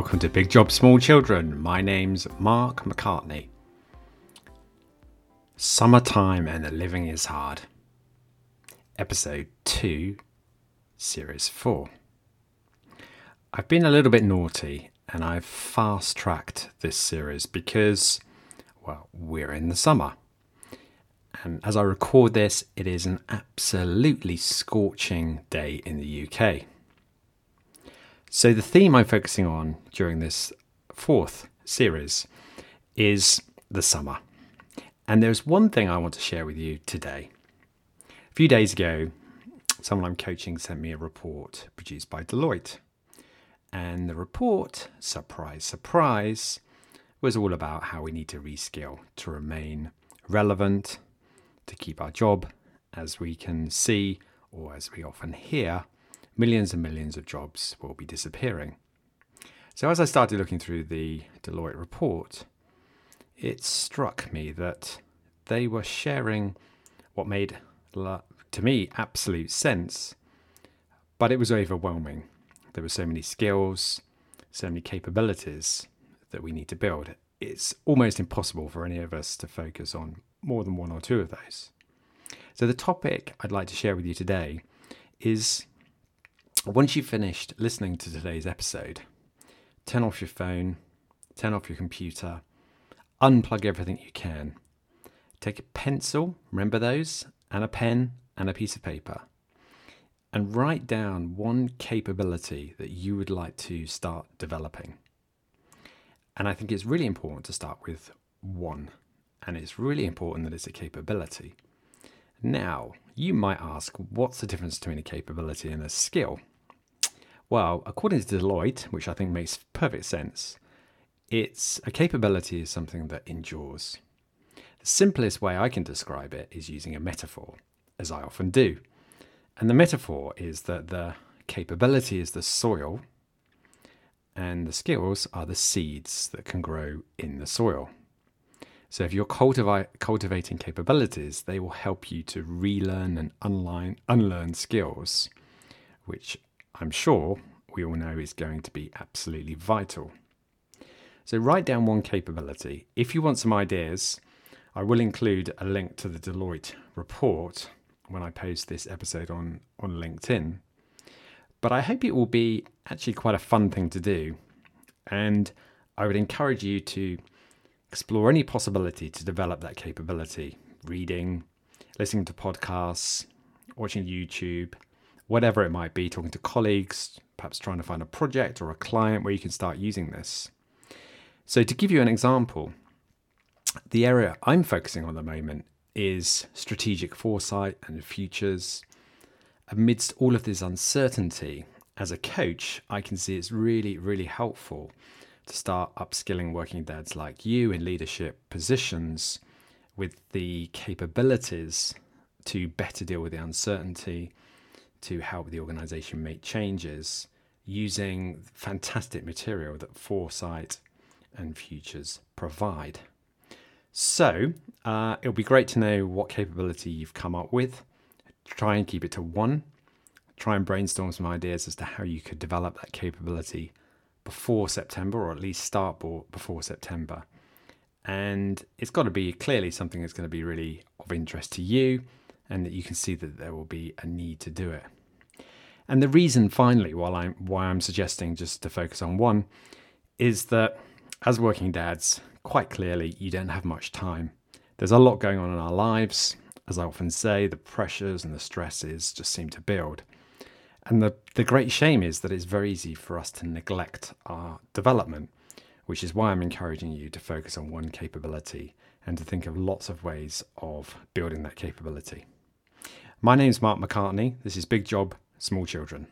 welcome to Big Job Small Children. My name's Mark McCartney. Summertime and the Living is Hard. Episode 2, Series 4. I've been a little bit naughty and I've fast tracked this series because, well, we're in the summer. And as I record this, it is an absolutely scorching day in the UK. So, the theme I'm focusing on during this fourth series is the summer. And there's one thing I want to share with you today. A few days ago, someone I'm coaching sent me a report produced by Deloitte. And the report, surprise, surprise, was all about how we need to reskill to remain relevant, to keep our job, as we can see, or as we often hear, millions and millions of jobs will be disappearing. So, as I started looking through the Deloitte report, it struck me that they were sharing what made, to me, absolute sense, but it was overwhelming. There were so many skills, so many capabilities that we need to build. It's almost impossible for any of us to focus on more than one or two of those. So, the topic I'd like to share with you today is once you've finished listening to today's episode, turn off your phone, turn off your computer, unplug everything you can. Take a pencil, remember those, and a pen and a piece of paper, and write down one capability that you would like to start developing. And I think it's really important to start with one, and it's really important that it's a capability. Now, you might ask, what's the difference between a capability and a skill? Well, according to Deloitte, which I think makes perfect sense, it's a capability is something that endures. The simplest way I can describe it is using a metaphor, as I often do. And the metaphor is that the capability is the soil and the skills are the seeds that can grow in the soil. So if you're cultivi- cultivating capabilities, they will help you to relearn and unlearn, unlearn skills, which I'm sure we all know is going to be absolutely vital. So, write down one capability. If you want some ideas, I will include a link to the Deloitte report when I post this episode on, on LinkedIn. But I hope it will be actually quite a fun thing to do. And I would encourage you to explore any possibility to develop that capability reading, listening to podcasts, watching YouTube, whatever it might be, talking to colleagues, perhaps trying to find a project or a client where you can start using this. So, to give you an example, the area I'm focusing on at the moment is strategic foresight and futures. Amidst all of this uncertainty, as a coach, I can see it's really, really helpful to start upskilling working dads like you in leadership positions with the capabilities to better deal with the uncertainty, to help the organization make changes using fantastic material that Foresight and Futures provide. So, uh, it'll be great to know what capability you've come up with. Try and keep it to one. Try and brainstorm some ideas as to how you could develop that capability before September, or at least start before September. And it's got to be clearly something that's going to be really of interest to you and that you can see that there will be a need to do it. And the reason, finally, while I'm, why I'm suggesting just to focus on one is that as working dads, quite clearly, you don't have much time. There's a lot going on in our lives. As I often say, the pressures and the stresses just seem to build. And the, the great shame is that it's very easy for us to neglect our development, which is why I'm encouraging you to focus on one capability and to think of lots of ways of building that capability. My name's Mark McCartney. This is Big Job, Small Children.